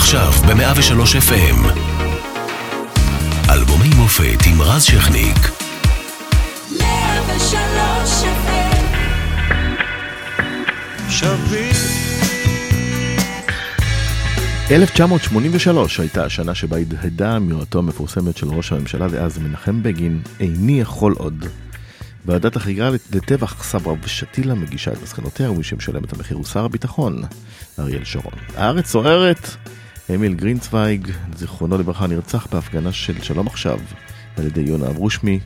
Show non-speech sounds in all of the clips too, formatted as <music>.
עכשיו ב-103 FM. אלבומי מופת עם רז שכניק. 103 FM. שביר 1983 הייתה השנה שבה הדהדה אמירתו המפורסמת של ראש הממשלה דאז מנחם בגין, איני יכול עוד. ועדת החקירה לטבח סברה ושתילה מגישה את מסקנותיה ומי שמשלם את המחיר הוא שר הביטחון, אריאל שרון. הארץ סוערת, אמיל גרינצוויג, זיכרונו לברכה, נרצח בהפגנה של שלום עכשיו על ידי יונה אברושמי,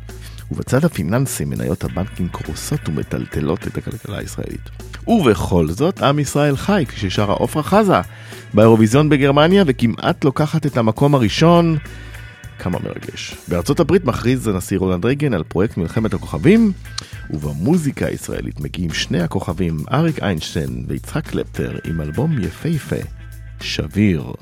ובצד הפיננסי מניות הבנקים קורסות ומטלטלות את הכלכלה הישראלית. ובכל זאת, עם ישראל חי כששרה עופרה חזה באירוויזיון בגרמניה וכמעט לוקחת את המקום הראשון. כמה מרגש. בארצות הברית מכריז הנשיא רולנד רייגן על פרויקט מלחמת הכוכבים, ובמוזיקה הישראלית מגיעים שני הכוכבים, אריק איינשטיין ויצחק קלפטר, עם אלבום יפהפה, שביר.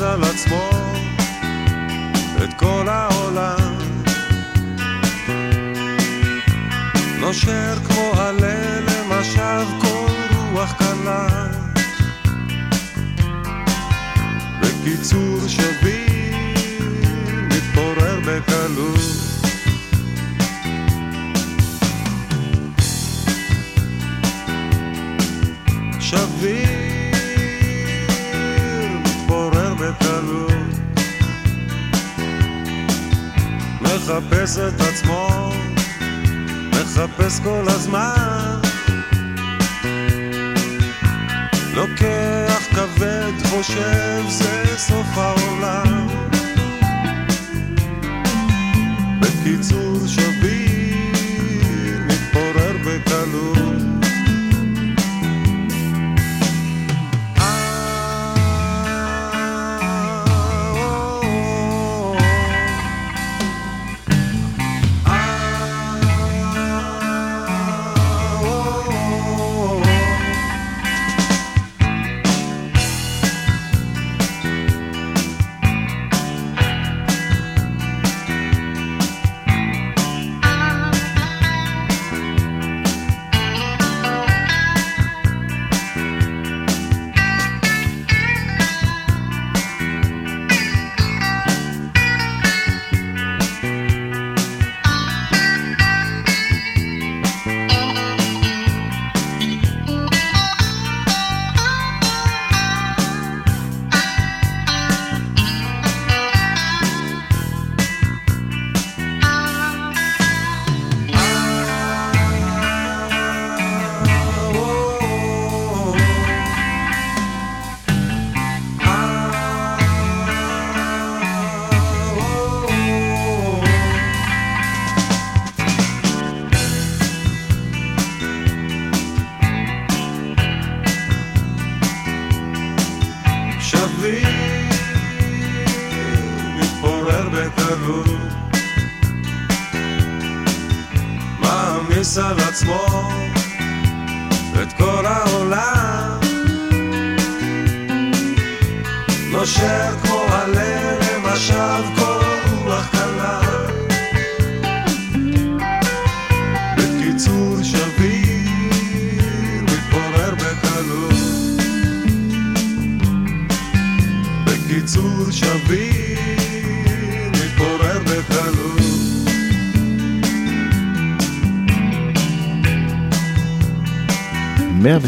על עצמו את כל העולם. נושר כמו עלה למשב כל רוח קלה. בקיצור שביר מתפורר בקלות מחפש את עצמו, מחפש כל הזמן, לוקח כבד, חושב זה סוף העולם. בקיצור, שביר, מתפורר בקלות.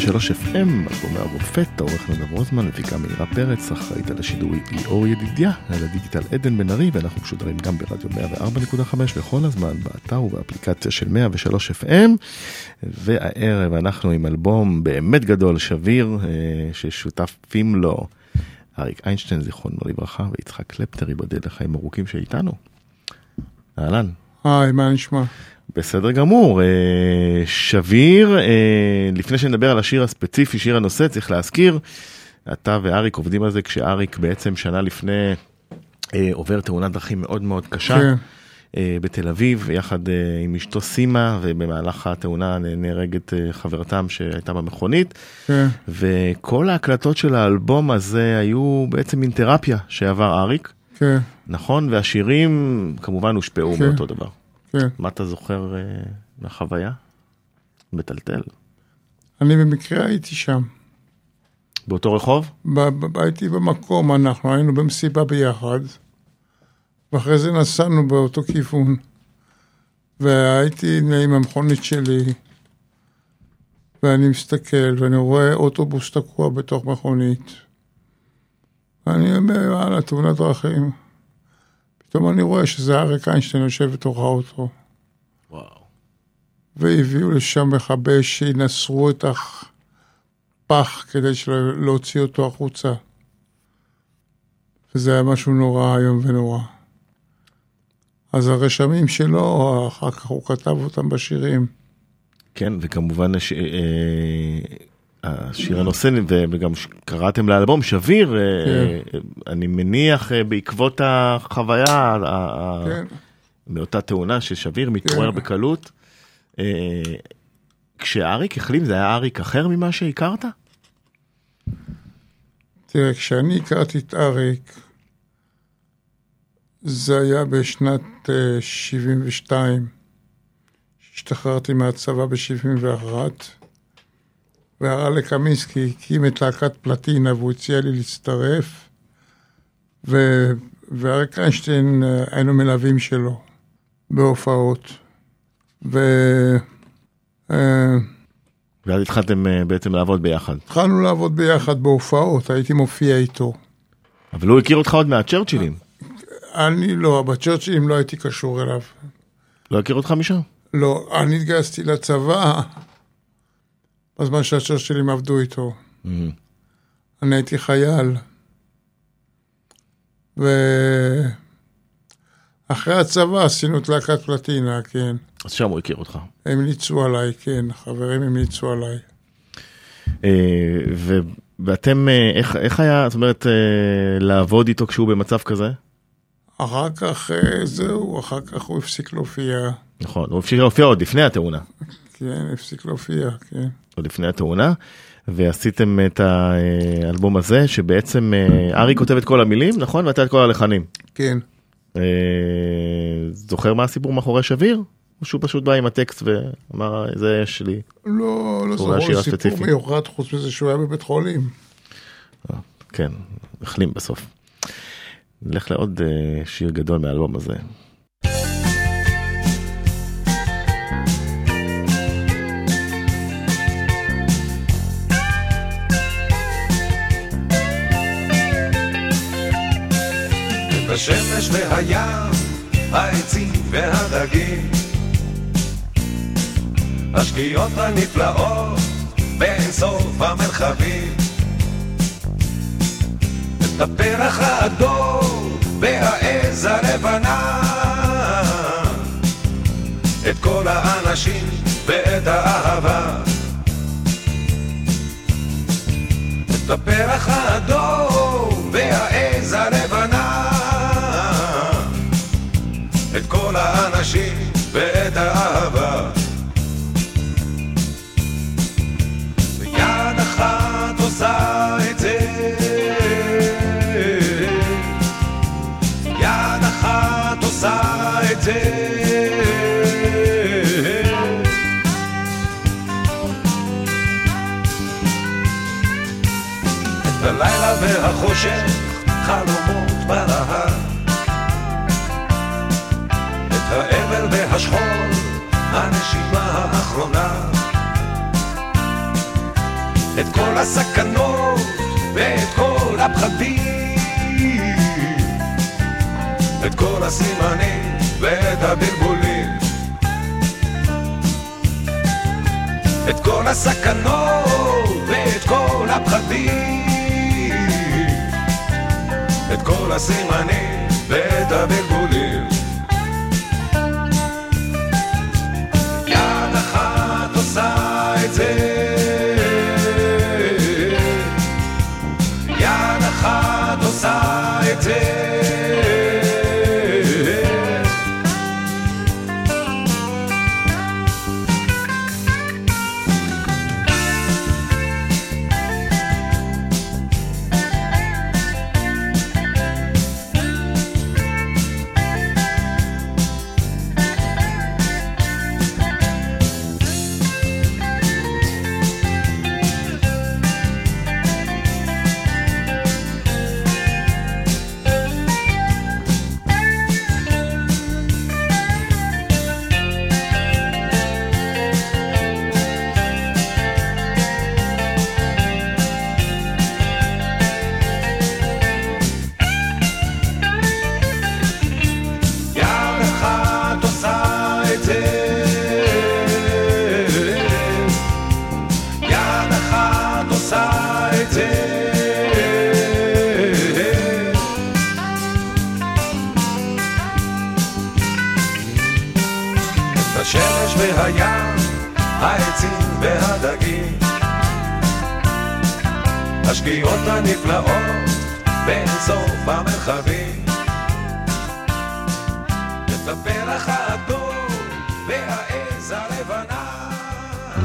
103 FM, אלבומי המופת, העורך נדב רוזמן, מפיקה מאירה פרץ, אחראית על השידור ליאור ידידיה, על הדיגיטל עדן בן ארי, ואנחנו משודרים גם ברדיו 104.5 בכל הזמן, באתר ובאפליקציה של 103 FM, והערב אנחנו עם אלבום באמת גדול, שביר, אה, ששותפים לו אריק איינשטיין, זיכרונו לברכה, ויצחק קלפטר, ייבדל לחיים ארוכים שאיתנו. אהלן. היי, מה נשמע? בסדר גמור, אה, שביר, אה, לפני שנדבר על השיר הספציפי, שיר הנושא, צריך להזכיר, אתה ואריק עובדים על זה כשאריק בעצם שנה לפני אה, עובר תאונת דרכים מאוד מאוד קשה. כן. בתל אביב, יחד עם אשתו סימה, ובמהלך התאונה נהרגת חברתם שהייתה במכונית. כן, וכל ההקלטות של האלבום הזה היו בעצם מין תרפיה שעבר אריק, כן, נכון? והשירים כמובן הושפעו כן. מאותו דבר. כן. מה אתה זוכר אה, מהחוויה? מטלטל. אני במקרה הייתי שם. באותו רחוב? הייתי במקום, אנחנו היינו במסיבה ביחד, ואחרי זה נסענו באותו כיוון. והייתי עם המכונית שלי, ואני מסתכל, ואני רואה אוטובוס תקוע בתוך מכונית. אני אומר, יאללה, תאונת דרכים. פתאום אני רואה שזה אריק איינשטיין יושב בתוך האוטו. וואו. והביאו לשם מכבי שינסרו את הפח כדי שלא להוציא אותו החוצה. וזה היה משהו נורא איום ונורא. אז הרשמים שלו, אחר כך הוא כתב אותם בשירים. כן, וכמובן הש... אה, השיר הנושא, וגם קראתם לאלבום שביר, אה, כן. אני מניח אה, בעקבות החוויה כן, מאותה תאונה ששביר מתעורר כן. בקלות. אה, כשאריק החלים זה היה אריק אחר ממה שהכרת? תראה, כשאני הכרתי את אריק, זה היה בשנת אה, 72, השתחררתי מהצבא ב-71, והרלה קמינסקי הקים את להקת פלטינה והוא הציע לי להצטרף, ו... ואריק איינשטיין, אה, היינו מלווים שלו בהופעות. ו... אה, ואז התחלתם אה, בעצם לעבוד ביחד. התחלנו לעבוד ביחד בהופעות, הייתי מופיע איתו. אבל הוא הכיר אותך עוד מהצ'רצ'ילים. אני לא, בצ'רצ'ילים לא הייתי קשור אליו. לא הכיר אותך משם? לא, אני התגייסתי לצבא בזמן שהצ'רצ'ילים עבדו איתו. מהמם. אני הייתי חייל. ואחרי הצבא עשינו את להקת פלטינה, כן. אז שם הוא הכיר אותך. המליצו עליי, כן, חברים המליצו עליי. אה, ו- ואתם, אה, איך, איך היה, זאת אומרת, אה, לעבוד איתו כשהוא במצב כזה? אחר כך, זהו, אחר כך הוא הפסיק להופיע. נכון, הוא הפסיק להופיע עוד לפני התאונה. כן, הפסיק להופיע, כן. עוד לפני התאונה, ועשיתם את האלבום הזה, שבעצם אה, ארי כותב את כל המילים, נכון? ואתה את כל הלחנים. כן. אה, זוכר מה הסיפור מאחורי שביר? או שהוא פשוט בא עם הטקסט ואמר, זה יש לי. לא, לא לי סיפור. מיוחד חוץ מזה שהוא היה בבית חולים. כן, החלים בסוף. נלך לעוד אה, שיר גדול מהאלבום הזה. בשמש והים, העצים והדגים. השקיעות הנפלאות באין סוף המרחבים. את הפרח האדום והעז הלבנה. את כל האנשים ואת האהבה. את הפרח האדום והחושך, חלומות בלהט. את האבל והשכול, הנשימה האחרונה. את כל הסכנות ואת כל הפחדים. את כל הסימנים ואת הבלבולים. את כל הסכנות ואת כל הפחדים. כל הסימנים ואת הבלבולים. יד אחת עושה את זה. יד אחת עושה את זה.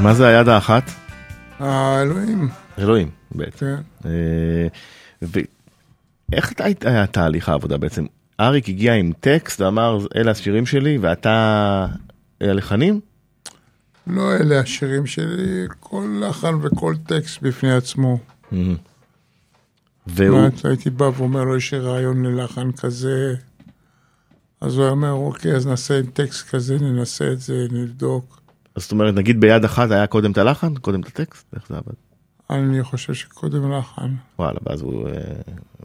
מה זה היד האחת? האלוהים, אלוהים בעצם. כן. אה, ואיך היה תהליך העבודה בעצם? אריק הגיע עם טקסט ואמר אלה השירים שלי ואתה הלחנים? לא אלה השירים שלי, כל לחן וכל טקסט בפני עצמו. והוא, זאת הייתי בא ואומר לו, יש לי רעיון ללחן כזה. אז הוא היה אומר, אוקיי, אז נעשה עם טקסט כזה, ננסה את זה, נבדוק. זאת אומרת נגיד ביד אחת היה קודם את הלחן, קודם את הטקסט, איך זה עבד? אני חושב שקודם לחן. וואלה, ואז הוא, אה,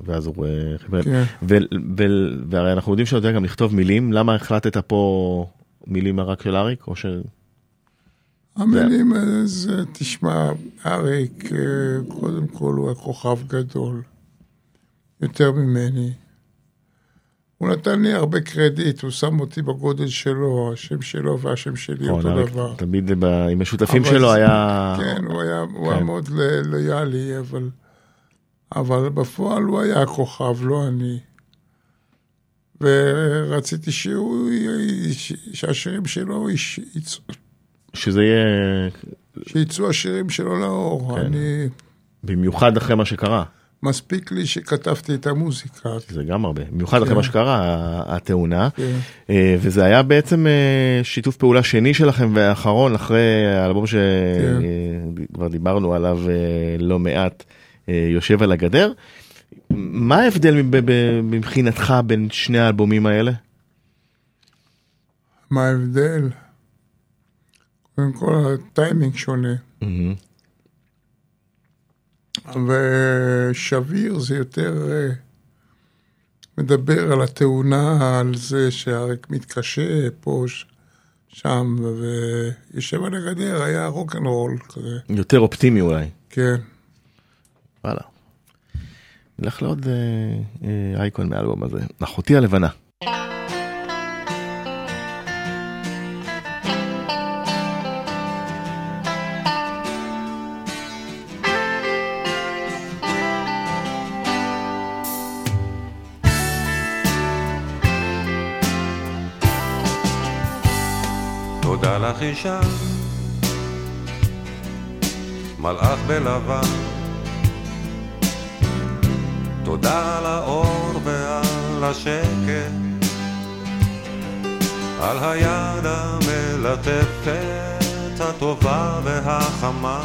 ואז הוא אה, חיבר. כן. ו- ו- והרי אנחנו יודעים שאתה יודע גם לכתוב מילים, למה החלטת פה מילים רק של אריק? או ש... המילים האלה זה, תשמע, אריק, אה, קודם כל הוא הכוכב גדול, יותר ממני. הוא נתן לי הרבה קרדיט, הוא שם אותי בגודל שלו, השם שלו והשם שלי נכון, אותו דבר. תמיד ב- עם השותפים שלו זה- היה... כן, הוא היה, הוא כן. היה מאוד ל- לויאלי, אבל, אבל בפועל הוא היה הכוכב, לא אני. ורציתי שהוא, שהשירים שלו, יש- יצ- שזה יהיה שיצאו השירים שלו לאור. כן. אני, במיוחד אחרי מה שקרה. מספיק לי שכתבתי את המוזיקה. זה גם הרבה, במיוחד אחרי כן. מה שקרה, התאונה. כן. אה, וזה היה בעצם אה, שיתוף פעולה שני שלכם ואחרון אחרי האלבום שכבר דיברנו עליו אה, לא מעט, אה, יושב על הגדר. מה ההבדל מבחינתך בין שני האלבומים האלה? מה ההבדל? קודם כל, הטיימינג שונה. ושביר זה יותר אה, מדבר על התאונה, על זה שאריק מתקשה פה, שם, ויושב על הגדר, היה רוקנרול כזה, יותר אופטימי אולי. כן. וואלה. נלך לעוד אה, אה, אייקון מהאלבום הזה, אחותי הלבנה. לך אישה, מלאך בלבן. תודה על האור ועל השקט, על היד המלטפת, הטובה והחמה.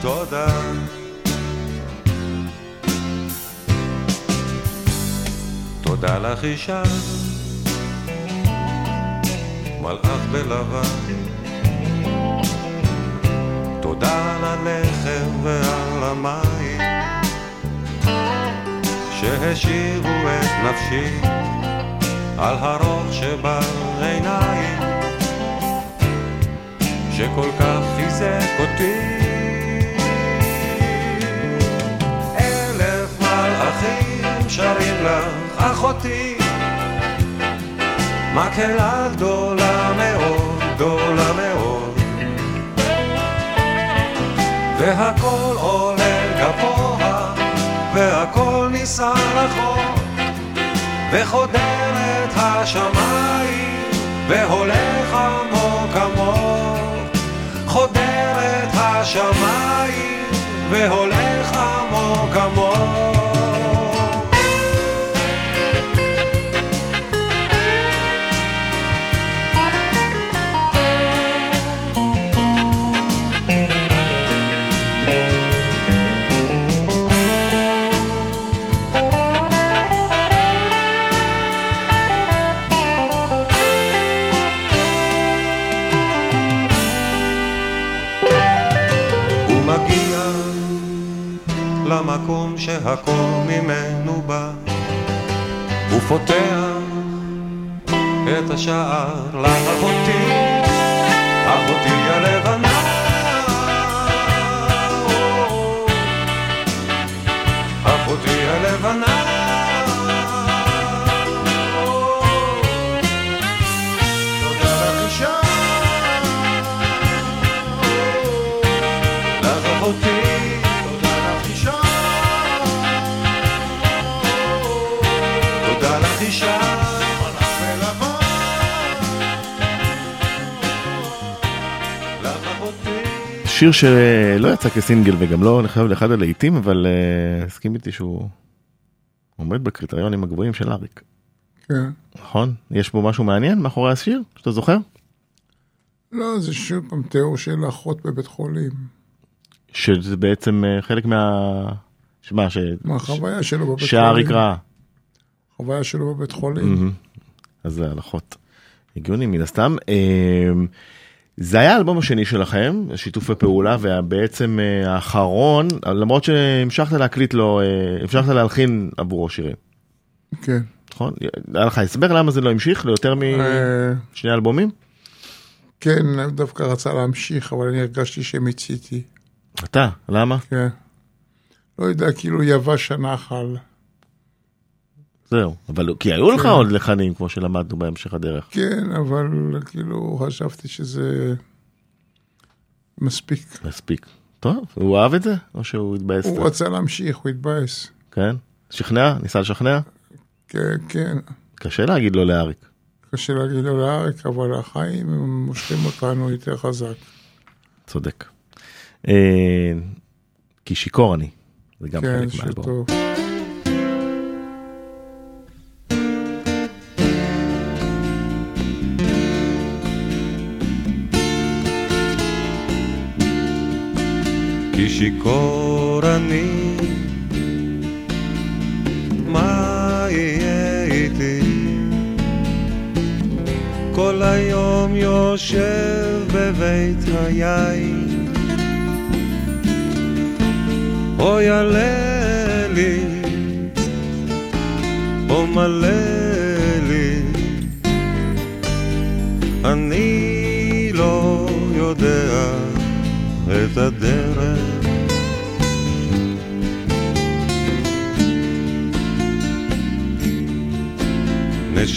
תודה. תודה לך אישה. מלאך בלבן. תודה על הלחם ועל המים שהשאירו את נפשי על הרוך שבעיניים שכל כך חיזק אותי אלף מלאכים שרים לך אחותי מקהלה גדולה מאוד, גדולה מאוד והכל עולה גבוה והכל נישא רחוק וחודר את השמיים והולך עמוק עמוק חודר את השמיים והולך עמוק עמוק שהכל ממנו בא. הוא פותח את השער לאחותי, שיר שלא יצא כסינגל וגם לא נחשב לאחד הלהיטים, אבל אה, הסכים איתי שהוא עומד בקריטריונים הגבוהים של אריק. כן. נכון? יש בו משהו מעניין מאחורי השיר, שאתה זוכר? לא, זה שוב פעם תיאור של אחות בבית חולים. שזה בעצם אה, חלק מה... שמה, ש... מהחוויה שלו בבית חולים. שאריק ראה. החוויה שלו בבית חולים. מהמם. אז זה הלכות. הגיוני מן הסתם. אה, זה היה האלבום השני שלכם, שיתופי פעולה, ובעצם אה, האחרון, למרות שהמשכת להקליט לו, אה, המשכת להלחין עבורו שירים, כן. נכון? היה לך הסבר למה זה לא המשיך ליותר אה, משני אלבומים? כן, הוא דווקא רצה להמשיך, אבל אני הרגשתי שמיציתי. אתה, למה? כן. לא יודע, כאילו יבש הנחל. זהו, אבל כי היו לך כן. עוד לחנים כמו שלמדנו בהמשך הדרך. כן, אבל כאילו חשבתי שזה מספיק. מספיק. טוב, הוא אהב את זה? או שהוא התבאס? הוא רצה להמשיך, הוא התבאס. כן? שכנע? ניסה לשכנע? כן, כן. קשה להגיד לו לאריק. קשה להגיד לו לאריק, אבל החיים הם מושכים אותנו יותר חזק. צודק. אה, כי שיכור אני. זה גם כן, חלק מהאלבום. שיכור אני, מה יהיה איתי? כל היום יושב בבית היין, אוי עלה לי, או מלא לי, אני לא יודע את הדרך.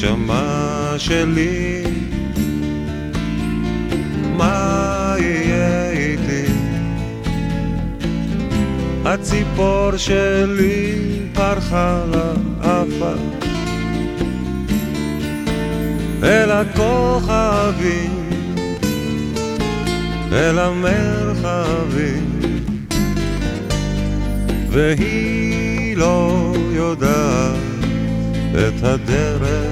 נשמה שלי, מה יהיה איתי? הציפור שלי פרחה לעפה אל הכוכבים, אל המרחבים, והיא לא יודעת את הדרך.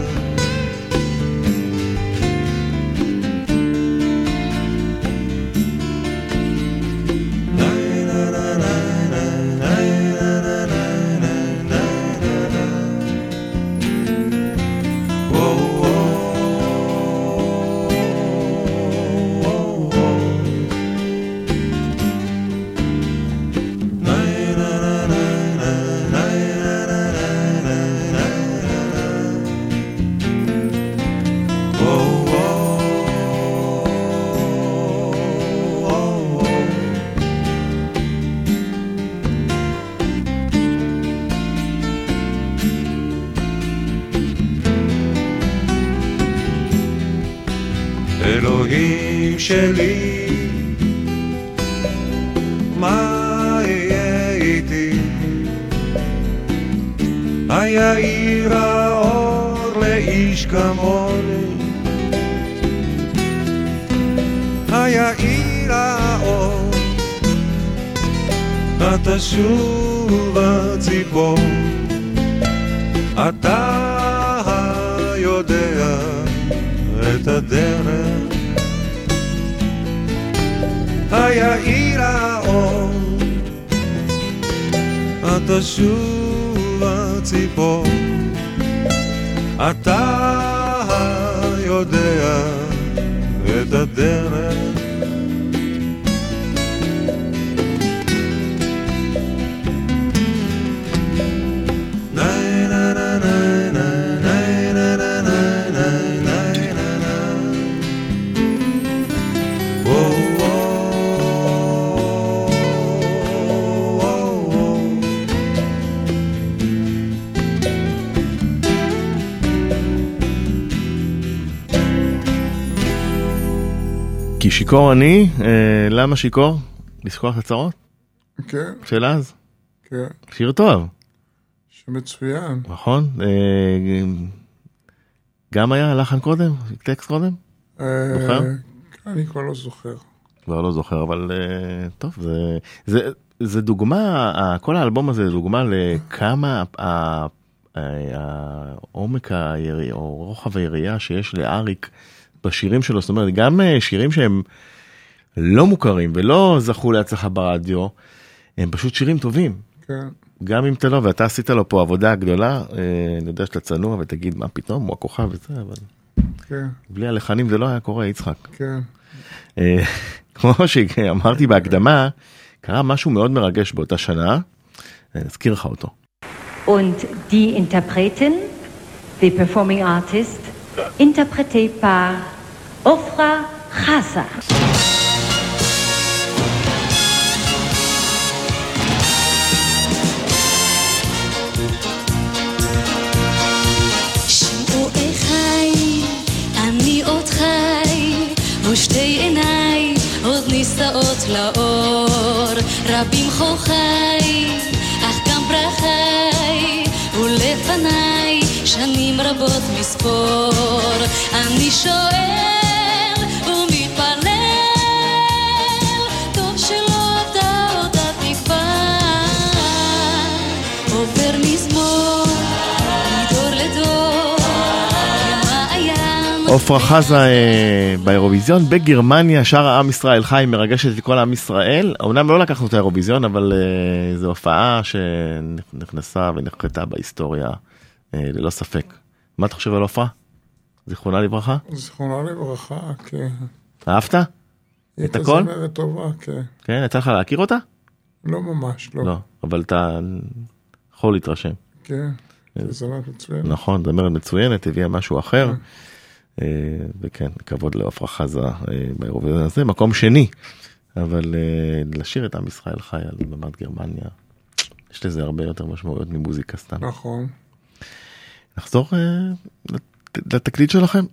שיכור אני, אה, למה שיכור? לשכוח את הצרות? כן, של אז. כן, שיר טוב, שמצוין. נכון? אה, גם היה לחן קודם? טקסט קודם? אה, זוכר? אני כבר לא זוכר. כבר לא זוכר, אבל אה, טוב, זה, זה, זה דוגמה, כל האלבום הזה זה דוגמה לכמה העומק היריעה, או רוחב היריעה שיש לאריק בשירים שלו, זאת אומרת, גם אה, שירים שהם לא מוכרים ולא זכו להצלחה ברדיו, הם פשוט שירים טובים. כן, גם אם אתה לא, ואתה עשית לו פה עבודה גדולה, אה, אני יודע שאתה צנוע ותגיד מה פתאום, הוא הכוכב וזה, אבל כן, בלי הלחנים זה לא היה קורה, יצחק. כן. אה, <laughs> כמו שאמרתי בהקדמה, קרה משהו מאוד מרגש באותה שנה, אני אזכיר לך אותו. Und die Interpretin, the performing artist, interprétée par Ofra Khasa. שמעו אחיי, אני עוד חי, ושתי עיניי עוד נישאות לאור. רבים חוכי, אך גם פרחי, ולפניי שנים רבות מספור. אני שואל ומתפלל, טוב שלא אבדה אותה תקווה. עובר מזמור, מדור לדור. עפרה חזה אה, באירוויזיון בגרמניה, שרה עם ישראל חי, מרגשת את כל עם ישראל. אמנם לא לקחנו את האירוויזיון, אבל אה, זו הופעה שנכנסה ונחקתה בהיסטוריה, ללא ספק. מה אתה חושב על עפרה? זיכרונה לברכה? זיכרונה לברכה, כן. אהבת? היא את הכל? זמרת טובה, כן. כן, יצא לך להכיר אותה? לא ממש, לא. לא, אבל אתה יכול להתרשם. כן, היא זמרת מצוינת. נכון, זמרת מצוינת, הביאה משהו אחר. אה, וכן, כבוד לעפרה חזה אה, באירוויזיון הזה, מקום שני. אבל אה, לשיר את עם ישראל חי על במת גרמניה, יש לזה הרבה יותר משמעויות ממוזיקה סתם. נכון. נחזור אה, לת- לתקליט שלכם.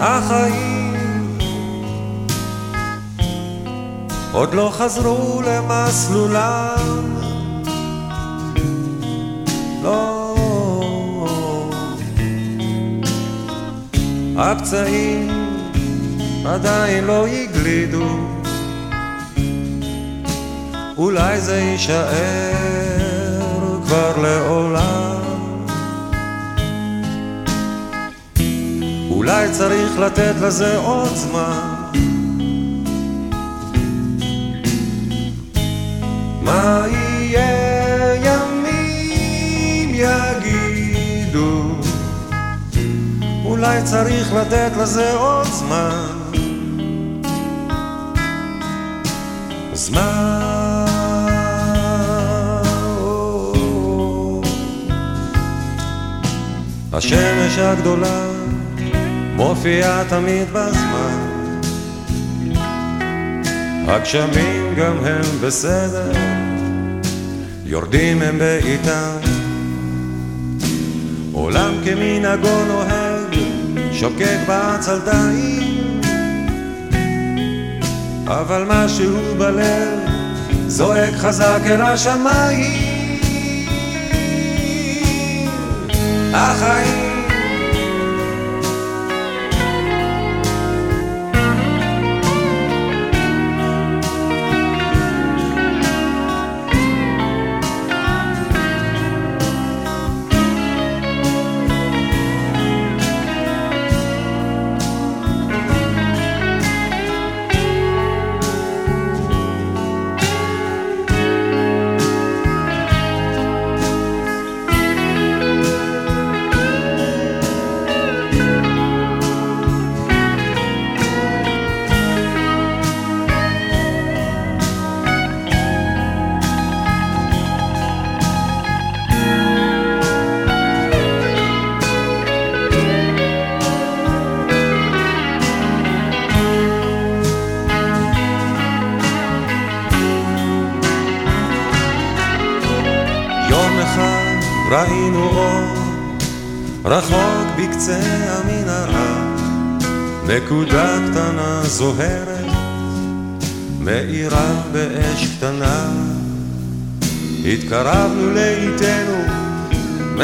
החיים עוד לא חזרו למסלולם הפצעים עדיין לא הגלידו אולי זה יישאר כבר לעולם. אולי צריך לתת לזה עוד זמן. מה יהיה ימים יגידו, אולי צריך לתת לזה עוד זמן. זמן. השמש הגדולה מופיעה תמיד בזמן. הגשמים גם הם בסדר, יורדים הם בעיטם. עולם כמנהגו נוהג, שוקק בעצלתיים. אבל משהו בלב זועק חזק אל השמיים. החיים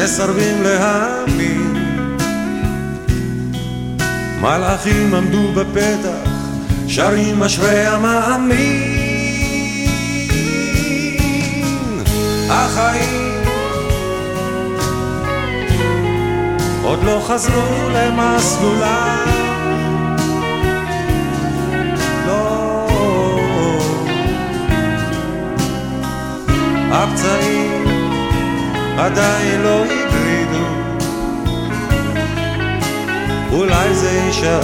מסרבים להאמין. מלאכים עמדו בפתח, שרים אשרי המאמין. החיים עוד לא חזרו למסלולם. לא. הפצעים עדיין לא הגרידו, אולי זה יישאר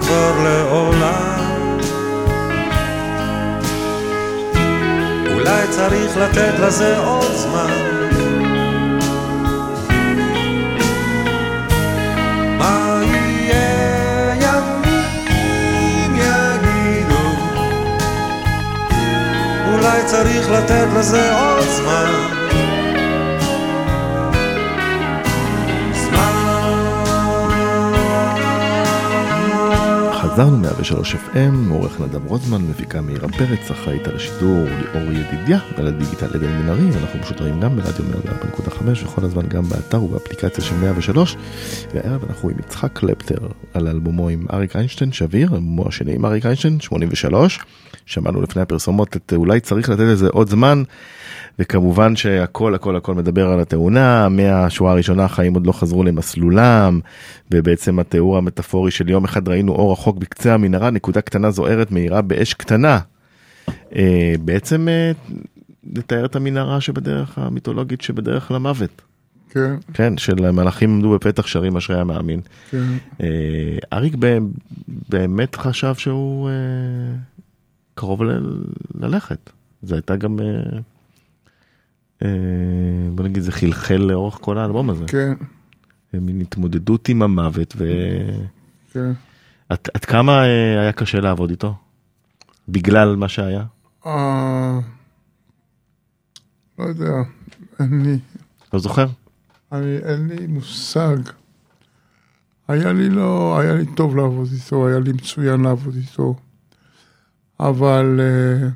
כבר לעולם. אולי צריך לתת לזה עוד זמן. אולי צריך לתת לזה עוד זמן חזרנו 103 FM, עורך נדב רוזמן, מפיקה מאירה פרץ, אחראית על השידור ליאור ידידיה, על הדיגיטל עדן בן ארי, אנחנו משודרים גם ברדיו 104.5 וכל הזמן גם באתר ובאפליקציה של 103, והערב אנחנו עם יצחק קלפטר על אלבומו עם אריק איינשטיין, שביר, אלבומו השני עם אריק איינשטיין, 83, שמענו לפני הפרסומות את אולי צריך לתת לזה עוד זמן. וכמובן שהכל הכל הכל מדבר על התאונה, מהשואה הראשונה החיים עוד לא חזרו למסלולם, ובעצם התיאור המטאפורי של יום אחד ראינו אור רחוק בקצה המנהרה, נקודה קטנה זוהרת מהירה באש קטנה. אה, בעצם אה, לתאר את המנהרה שבדרך המיתולוגית שבדרך למוות. כן, כן, של המלאכים עמדו בפתח שרים אשרי המאמין. כן. אה, אריק באמת חשב שהוא אה, קרוב ל- ללכת. זה הייתה גם, אה, אה, בוא נגיד, זה חלחל לאורך כל האלבום הזה. כן, מין התמודדות עם המוות, ועד כן. עד כמה אה, היה קשה לעבוד איתו? בגלל מה שהיה? אה, לא יודע, אין לי, לא זוכר? אני, אין לי מושג. היה לי לא, היה לי טוב לעבוד איתו, היה לי מצוין לעבוד איתו, אבל אה,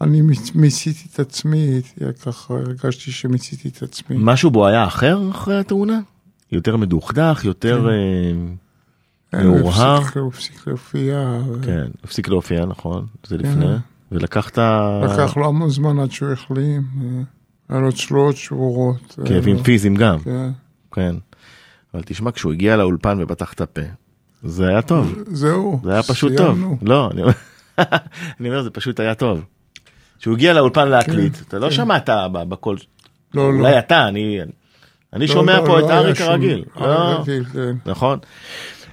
אני מיצ- מיציתי את עצמי, ככה הרגשתי שמיציתי את עצמי. משהו בו היה אחר אחרי התאונה? יותר מדוכדך, יותר... אה, אין, הוא מאורהר? הוא הפסיק להופיע. כן, הפסיק להופיע, נכון, זה כן. לפני. ולקחת לקח לו המון זמן עד שהוא החלים, אה, היה לו צלועות שבורות. כאבים פיזיים גם. כן. כן. אבל תשמע, כשהוא הגיע לאולפן ופתח את הפה, זה היה טוב. זהו, זה היה פשוט סיימנו. טוב. לא, אני אומר, <laughs> אני אומר, זה פשוט היה טוב. כשהוא הגיע לאולפן להקליט, אתה לא כן. שמעת בקול, לא, לא. אולי אתה, אני אני לא, שומע לא, פה לא את אריק שום- הרגיל. אריק לא, כן. נכון.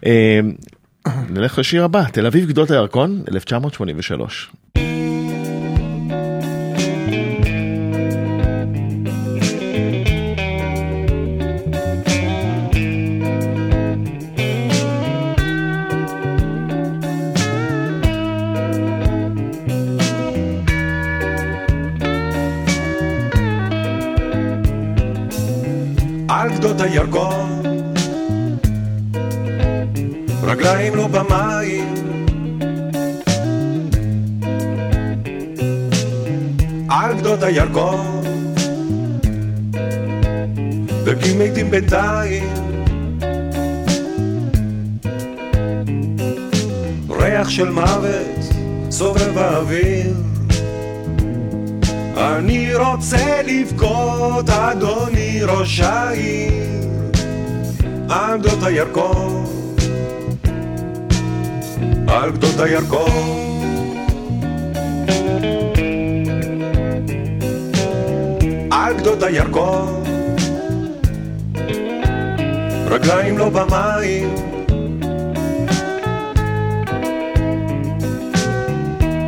אה, נלך לשיר הבא, תל אביב גדות הירקון, 1983. הירקון רגליים לא במים. על גדות הירקון דגים מתים בינתיים ריח של מוות סובב האוויר אני רוצה לבכות, אדוני ראש העיר, על גדות הירקון, על גדות הירקון. על גדות הירקון, רגליים לא במים,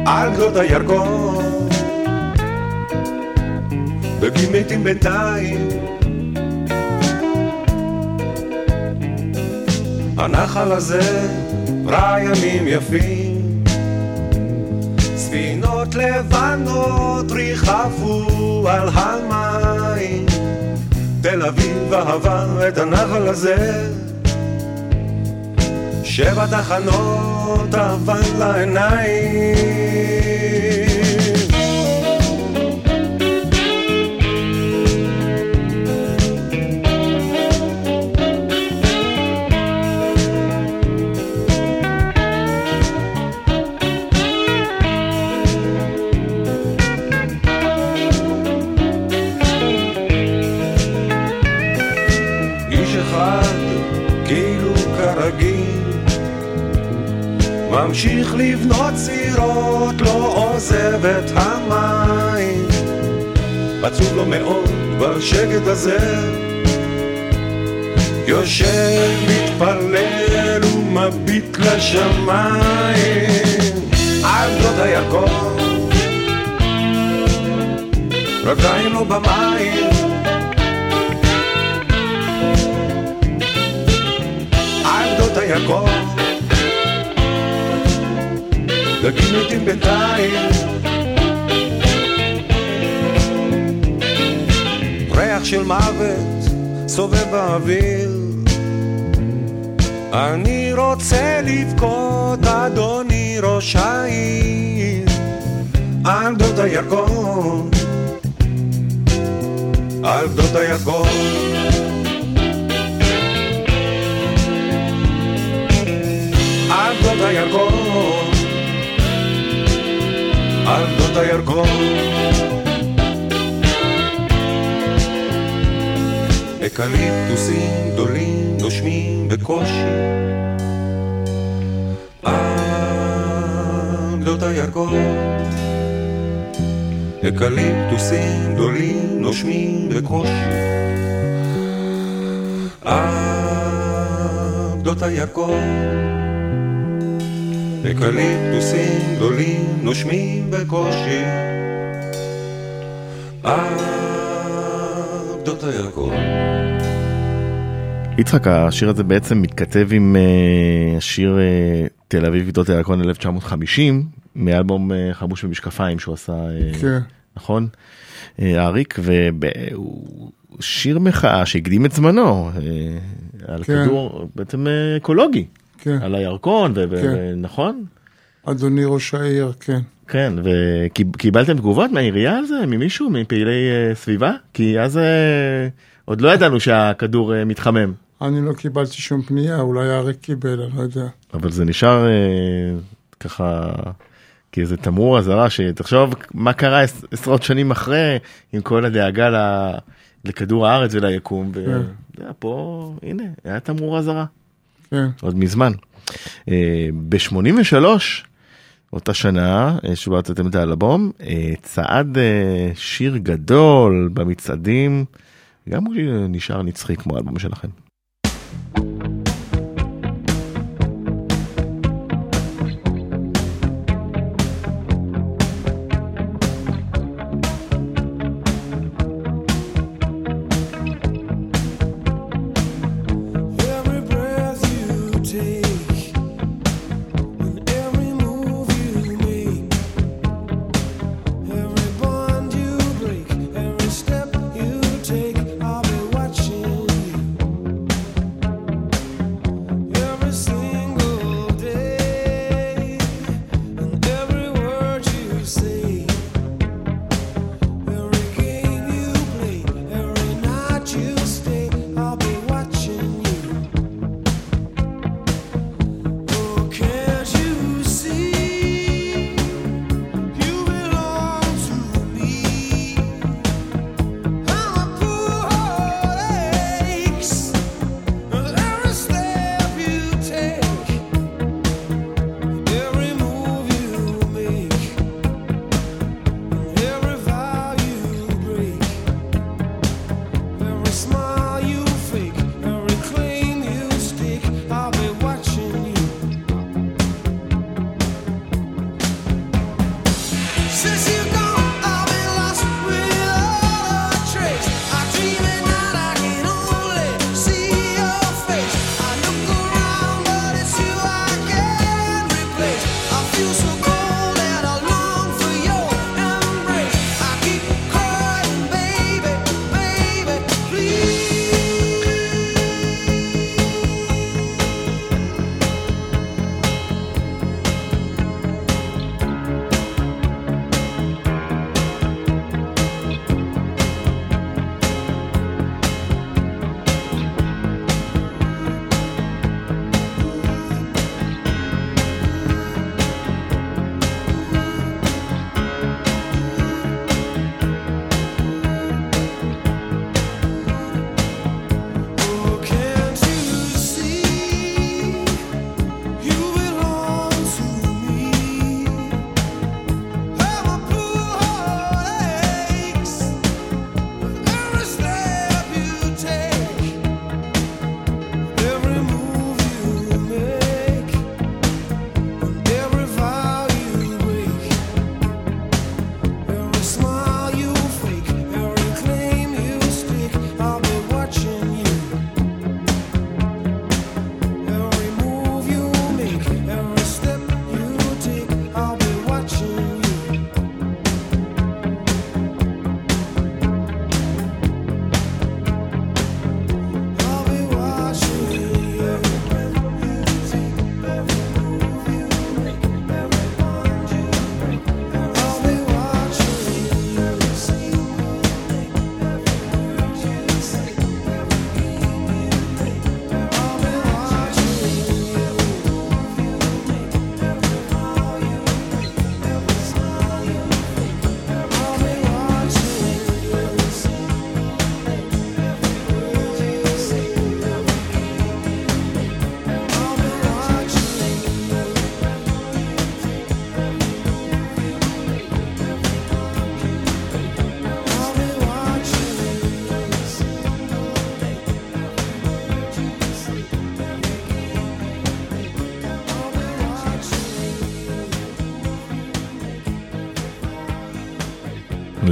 על גדות הירקון. דגים מתים בינתיים הנחל הזה ראה ימים יפים ספינות לבנות ריחפו על המים. תל אביב אהבה את הנחל הזה. שבע תחנות אבל לעיניים. ממשיך לבנות סירות, לא עוזב את המים. עצוב לו מאוד בשקט הזה, יושב, מתפלל ומביט לשמיים. על גדות הירקון, רגליים לו במים. על גדות הירקון דגים מתים בינתיים ריח של מוות סובב באוויר. אני רוצה לבכות אדוני ראש העיר. על גדות הירקון. על גדות הירקון. על גדות הירקון, על גדות הירקון. אקליפטוסים גדולים נושמים בקושי על גדות הירקון. אקליפטוסים גדולים נושמים בקושי על גדות הירקון. אקליפטוסים גדולים נושמים בקושי גדות הירקון. יצחק, השיר הזה בעצם מתכתב עם אה, השיר אה, תל אביב גדות הירקון 1950, מאלבום אה, חמוש במשקפיים שהוא עשה, כן. נכון? אריק, והוא שיר מחאה שהקדים את זמנו, על כן. כדור בעצם אקולוגי, כן, על הירקון, ו- כן. ו- נכון? אדוני ראש העיר, כן. כן, וקיבלתם תגובות מהעירייה על זה, ממישהו, מפעילי אה, סביבה? כי אז אה, עוד לא ידענו שהכדור אה, מתחמם. אני לא קיבלתי שום פנייה, אולי אריק קיבל, אני לא יודע. אבל זה נשאר אה, ככה כאיזה תמרור אזהרה שתחשוב מה קרה עש- עשרות שנים אחרי עם כל הדאגה ל, לכדור הארץ וליקום. כן. ואתה יודע, פה הנה היה תמרור אזהרה כן, עוד מזמן. אה, ב-83 אותה שנה אה, שבה הוצאתם את האלבום אה, צעד שיר גדול במצעדים גם הוא נשאר נצחי כמו האלבום שלכם. Every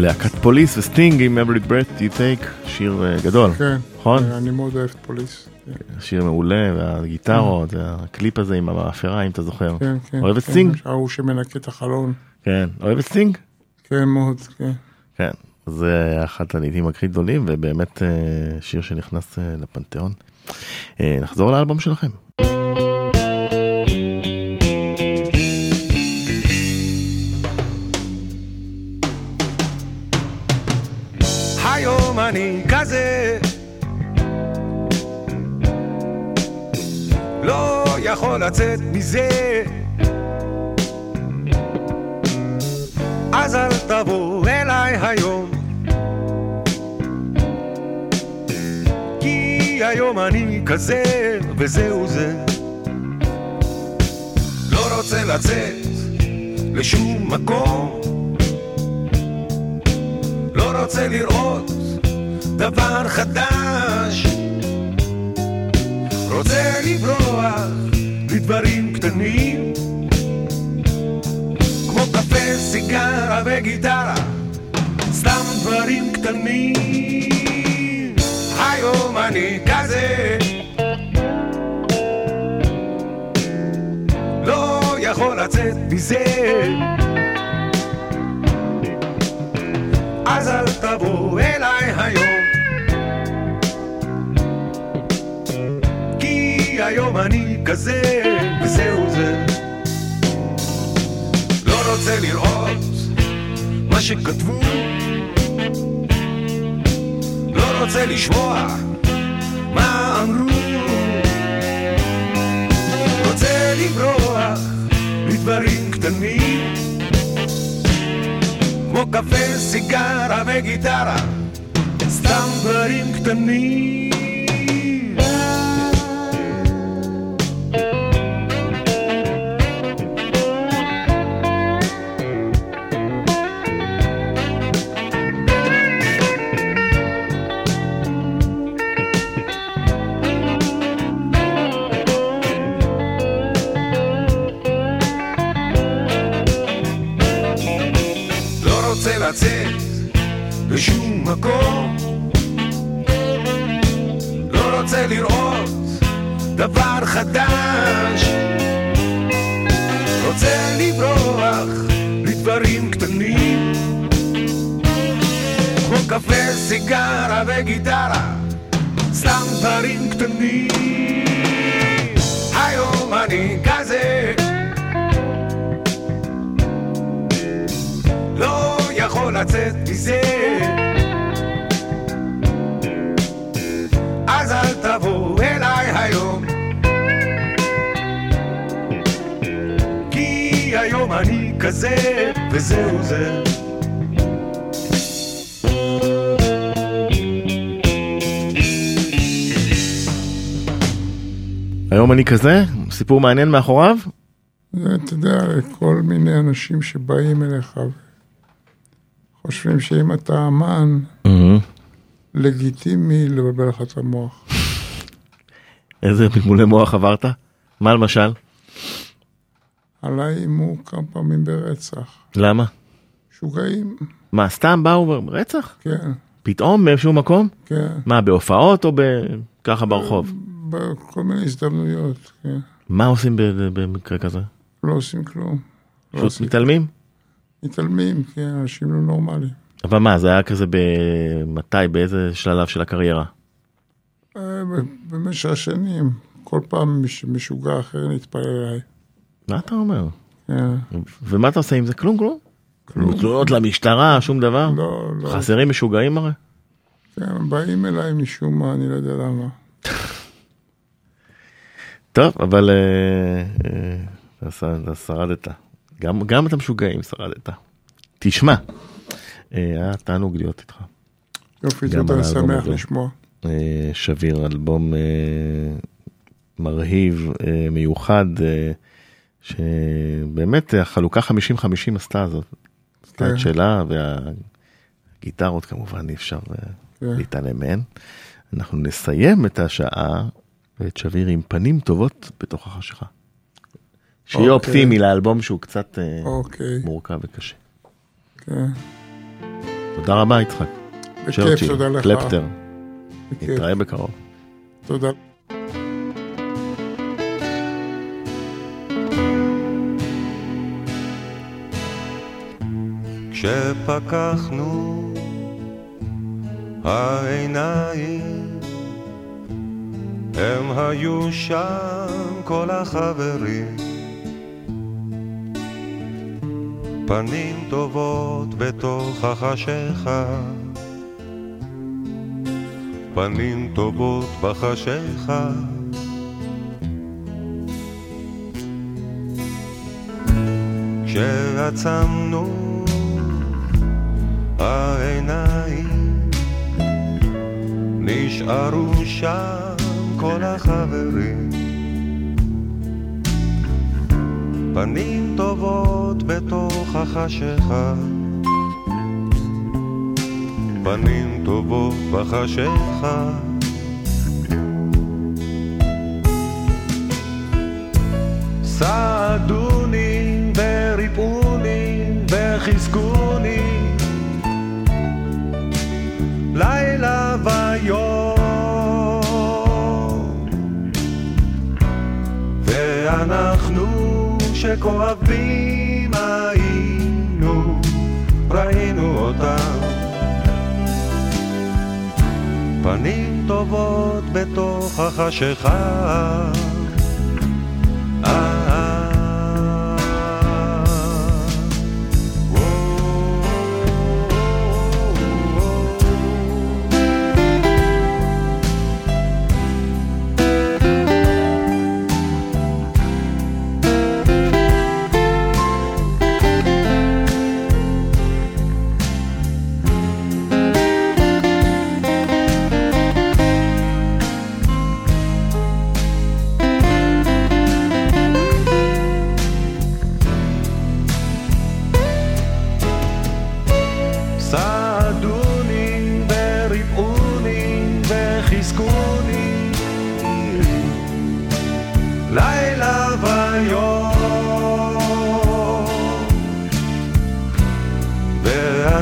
להקת פוליס וסטינג עם Every Breath You Take, שיר אה, גדול, כן. נכון? אני מאוד אוהב את פוליס. כן, שיר מעולה, והגיטרות, והקליפ הזה עם המאפרה, אם אתה זוכר. כן. כן, אוהב את כן, סטינג? ההוא שמנקה את החלון. כן. אוהב את סטינג? כן, מאוד, כן. כן. זה אחת הלהיטים הכי גדולים, ובאמת אה, שיר שנכנס אה, לפנתיאון. אה, נחזור לאלבום שלכם. אני כזה. לא יכול לצאת מזה. אז אל תבוא אליי היום. כי היום אני כזה וזהו זה. לא רוצה לצאת לשום מקום. לא רוצה לראות דבר חדש. רוצה לברוח לדברים קטנים כמו קפה, סיגרה וגיטרה סתם דברים קטנים. היום אני כזה. לא יכול לצאת מזה. אז אל תבוא אליי היום היום אני כזה וזהו זה. לא רוצה לראות מה שכתבו. לא רוצה לשמוע מה אמרו. רוצה לברוח לדברים קטנים כמו קפה, סיגרה וגיטרה, סתם דברים קטנים. כמו קפה, סיגרה וגיטרה סתם דברים קטנים. היום אני כזה. לא יכול לצאת מזה. אז אל תבוא אליי היום. כי היום אני כזה וזהו זה היום אני כזה, סיפור מעניין מאחוריו? זה, אתה יודע, כל מיני אנשים שבאים אליך חושבים שאם אתה אמן, לגיטימי לבלבל לך את המוח. איזה מלמולי מוח עברת? מה למשל? עליי איימו כמה פעמים ברצח. למה? משוגעים, מה, סתם באו רצח? כן, פתאום באיזשהו מקום? כן. מה, בהופעות או. ככה ברחוב? בכל מיני הזדמנויות, כן. מה עושים במקרה כזה? לא עושים כלום. לא פשוט עושים מתעלמים? מתעלמים, כן, אנשים לא נורמליים. אבל מה, זה היה כזה במתי, באיזה שלב של הקריירה? אה, במשך השנים, כל פעם מש- משוגע אחר נתפלל אליי. מה אתה אומר? כן. ומה אתה עושה עם זה? כלום, כלום? תלונות למשטרה, שום דבר? לא, לא. חסרים משוגעים הרי? כן, באים אליי משום מה, אני לא יודע למה. <laughs> טוב, אבל אה, אה, אתה שרדת. גם, גם את המשוגעים שרדת. תשמע, אה, היה תענוג להיות איתך. יופי, תודה, שמח. לשמוע. שביר, אלבום מרהיב, מיוחד, שבאמת החלוקה 50-50 עשתה זאת. עשתה כן. את שלה, והגיטרות כמובן אי אפשר כן. להתעלם מהן. אנחנו נסיים את השעה ואת שביר עם פנים טובות בתוך החשיכה. שיהיה אוקיי. אופטימי לאלבום שהוא קצת אה, אוקיי, מורכב וקשה. כן. תודה רבה יצחק. בכיף, תודה לך. קלפטר, בכיף, נתראה בקרוב. תודה. כשפקחנו העיניים הם היו שם כל החברים. פנים טובות בתוך החשיכה. פנים טובות בחשיכה. כשעצמנו העיניים נשארו שם כל החברים. פנים טובות בתוך החשיכה. פנים טובות בחשיכה. סעדוני וריפאוני וחיזקוני שכואבים היינו ראינו אותם. פנים טובות בתוך החשיכה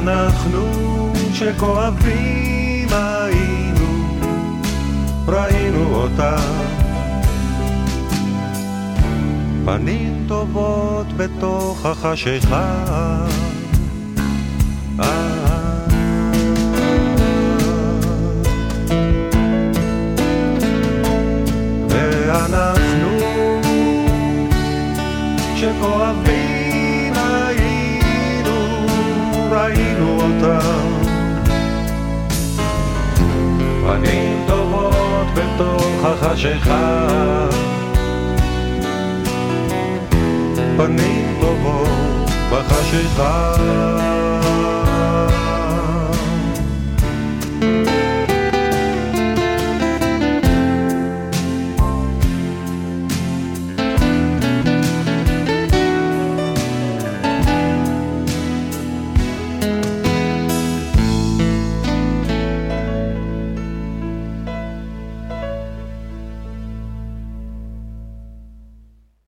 ואנחנו שכואבים היינו ראינו אותם פנים טובות בתוך החשיכה. ואנחנו שכואבים היינו, ראינו אותם. פנים טובות בתוך החשיכה. פנים טובות בחשיכה